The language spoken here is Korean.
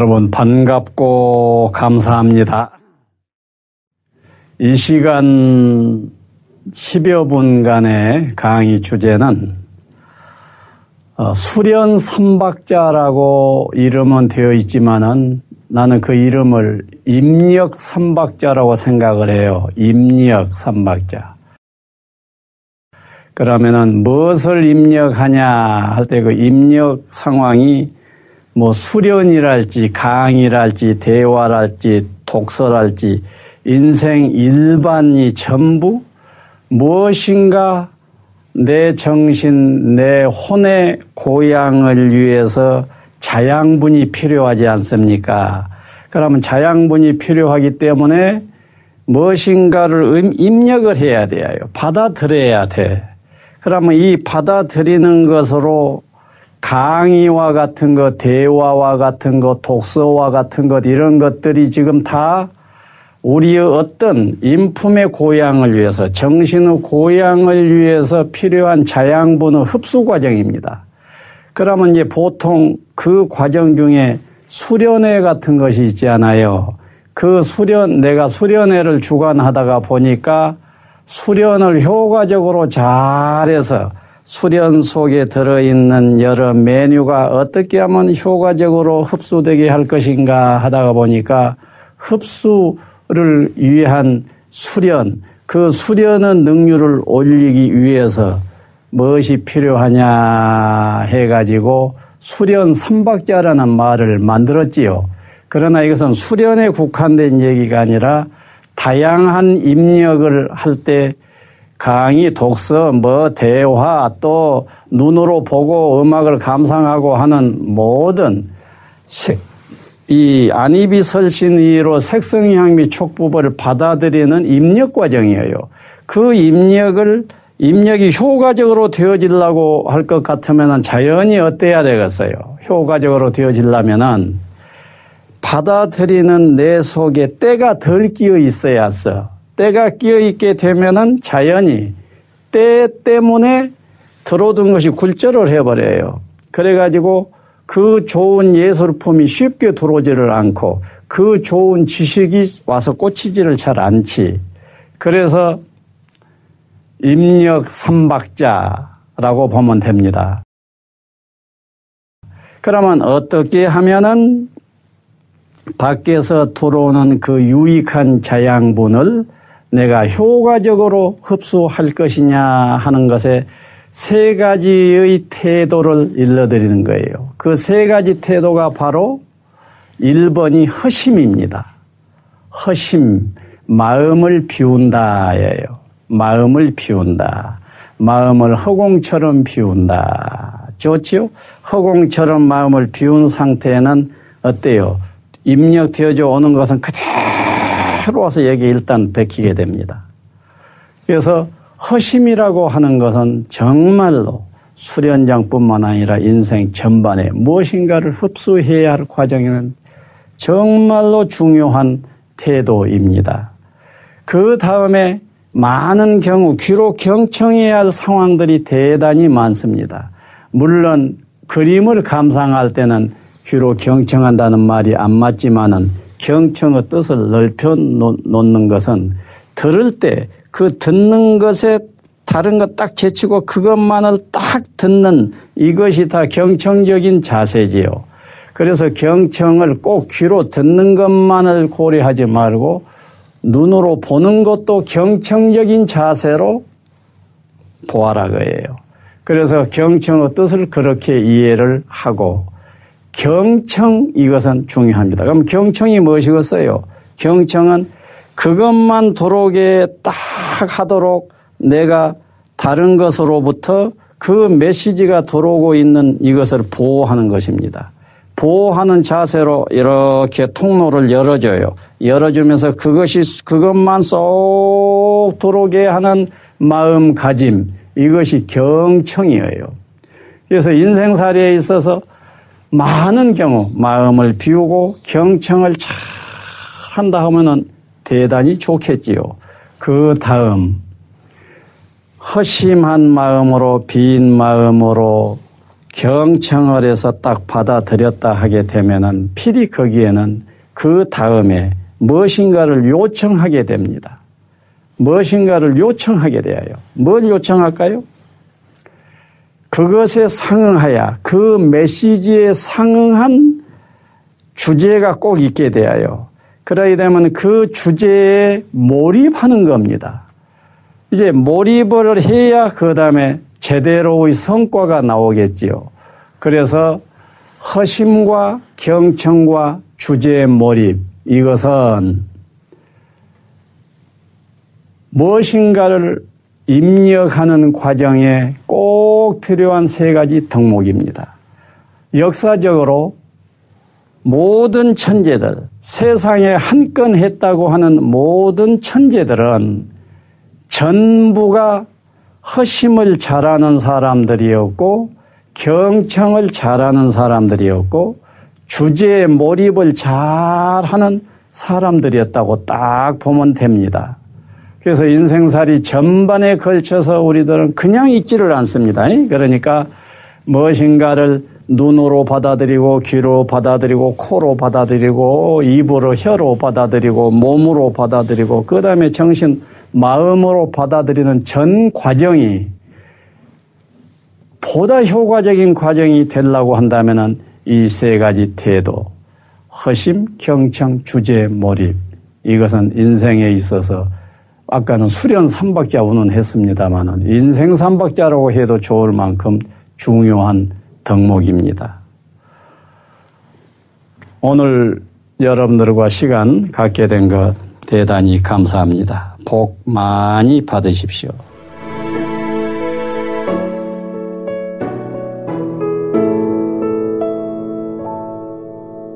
여러분 반갑고 감사합니다. 이 시간 10여 분간의 강의 주제는 어, 수련 삼박자라고 이름은 되어 있지만은 나는 그 이름을 임력 삼박자라고 생각을 해요. 임력 삼박자. 그러면은 무엇을 입력하냐 할 때 그 입력 상황이 뭐 수련이랄지 강의랄지 대화랄지 독서랄지 인생 일반이 전부 무엇인가 내 정신, 내 혼의 고향을 위해서 자양분이 필요하지 않습니까? 그러면 자양분이 필요하기 때문에 무엇인가를 입력을 해야 돼요. 받아들여야 돼. 그러면 이 받아들이는 것으로 강의와 같은 것, 대화와 같은 것, 독서와 같은 것, 이런 것들이 지금 다 우리의 어떤 인품의 고양을 위해서, 정신의 고양을 위해서 필요한 자양분의 흡수 과정입니다. 그러면 이제 보통 그 과정 중에 수련회 같은 것이 있지 않아요. 그 수련, 내가 수련회를 주관하다가 보니까 수련을 효과적으로 잘해서 수련 속에 들어있는 여러 메뉴가 어떻게 하면 효과적으로 흡수되게 할 것인가 하다가 보니까 흡수를 위한 수련, 그 수련의 능률을 올리기 위해서 무엇이 필요하냐 해가지고 수련 삼박자라는 말을 만들었지요. 그러나 이것은 수련에 국한된 얘기가 아니라 다양한 입력을 할때 강의, 독서, 뭐 대화 또 눈으로 보고 음악을 감상하고 하는 모든 이 안입이 설신의로 색성향 및 촉부벌을 받아들이는 입력 과정이에요. 그 입력을 입력이 효과적으로 되어지려고 할 것 같으면 자연히 어때야 되겠어요? 효과적으로 되어지려면은 받아들이는 내 속에 때가 덜 끼어 있어야 써. 때가 끼어 있게 되면은 자연히 때 때문에 들어오던 것이 굴절을 해버려요. 그래가지고 그 좋은 예술품이 쉽게 들어오지를 않고 그 좋은 지식이 와서 꽂히지를 잘 않지. 그래서 입력 삼박자라고 보면 됩니다. 그러면 어떻게 하면은 밖에서 들어오는 그 유익한 자양분을 내가 효과적으로 흡수할 것이냐 하는 것에 세 가지의 태도를 일러드리는 거예요. 그 세 가지 태도가 바로 1번이 허심입니다. 허심, 마음을 비운다예요. 마음을 비운다. 마음을 허공처럼 비운다. 좋지요? 허공처럼 마음을 비운 상태는 어때요? 입력되어져 오는 것은 그대로 와서 여기 일단 베끼게 됩니다. 그래서 허심이라고 하는 것은 정말로 수련장뿐만 아니라 인생 전반에 무엇인가를 흡수해야 할 과정에는 정말로 중요한 태도입니다. 그 다음에 많은 경우 귀로 경청해야 할 상황들이 대단히 많습니다. 물론 그림을 감상할 때는 귀로 경청한다는 말이 안 맞지만은 경청의 뜻을 넓혀 놓는 것은 들을 때 그 듣는 것에 다른 것 딱 제치고 그것만을 딱 듣는 이것이 다 경청적인 자세지요. 그래서 경청을 꼭 귀로 듣는 것만을 고려하지 말고 눈으로 보는 것도 경청적인 자세로 보아라 거예요. 그래서 경청의 뜻을 그렇게 이해를 하고 경청 이것은 중요합니다. 그럼 경청이 무엇이겠어요? 경청은 그것만 들어오게 딱 하도록 내가 다른 것으로부터 그 메시지가 들어오고 있는 이것을 보호하는 것입니다. 보호하는 자세로 이렇게 통로를 열어줘요. 열어주면서 그것이 그것만 쏙 들어오게 하는 마음가짐 이것이 경청이에요. 그래서 인생살이에 있어서 많은 경우 마음을 비우고 경청을 잘 한다 하면은 대단히 좋겠지요. 그 다음 허심한 마음으로 빈 마음으로 경청을 해서 딱 받아들였다 하게 되면은 필히 거기에는 그 다음에 무엇인가를 요청하게 됩니다. 무엇인가를 요청하게 되어요. 뭘 요청할까요? 그것에 상응하여 그 메시지에 상응한 주제가 꼭 있게 되어요. 그러게 되면 그 주제에 몰입하는 겁니다. 이제 몰입을 해야 그 다음에 제대로의 성과가 나오겠지요. 그래서 허심과 경청과 주제의 몰입 이것은 무엇인가를 입력하는 과정에 꼭 필요한 세 가지 덕목입니다. 역사적으로 모든 천재들, 세상에 한 건 했다고 하는 모든 천재들은 전부가 허심을 잘하는 사람들이었고, 경청을 잘하는 사람들이었고, 주제에 몰입을 잘하는 사람들이었다고 딱 보면 됩니다. 그래서 인생살이 전반에 걸쳐서 우리들은 그냥 있지를 않습니다. 그러니까 무엇인가를 눈으로 받아들이고 귀로 받아들이고 코로 받아들이고 입으로 혀로 받아들이고 몸으로 받아들이고 그 다음에 정신 마음으로 받아들이는 전 과정이 보다 효과적인 과정이 되려고 한다면 이세 가지 태도 허심, 경청, 주제, 몰입 이것은 인생에 있어서 아까는 수련 삼박자 운운했습니다마는 인생 삼박자라고 해도 좋을 만큼 중요한 덕목입니다. 오늘 여러분들과 시간 갖게 된 것 대단히 감사합니다. 복 많이 받으십시오.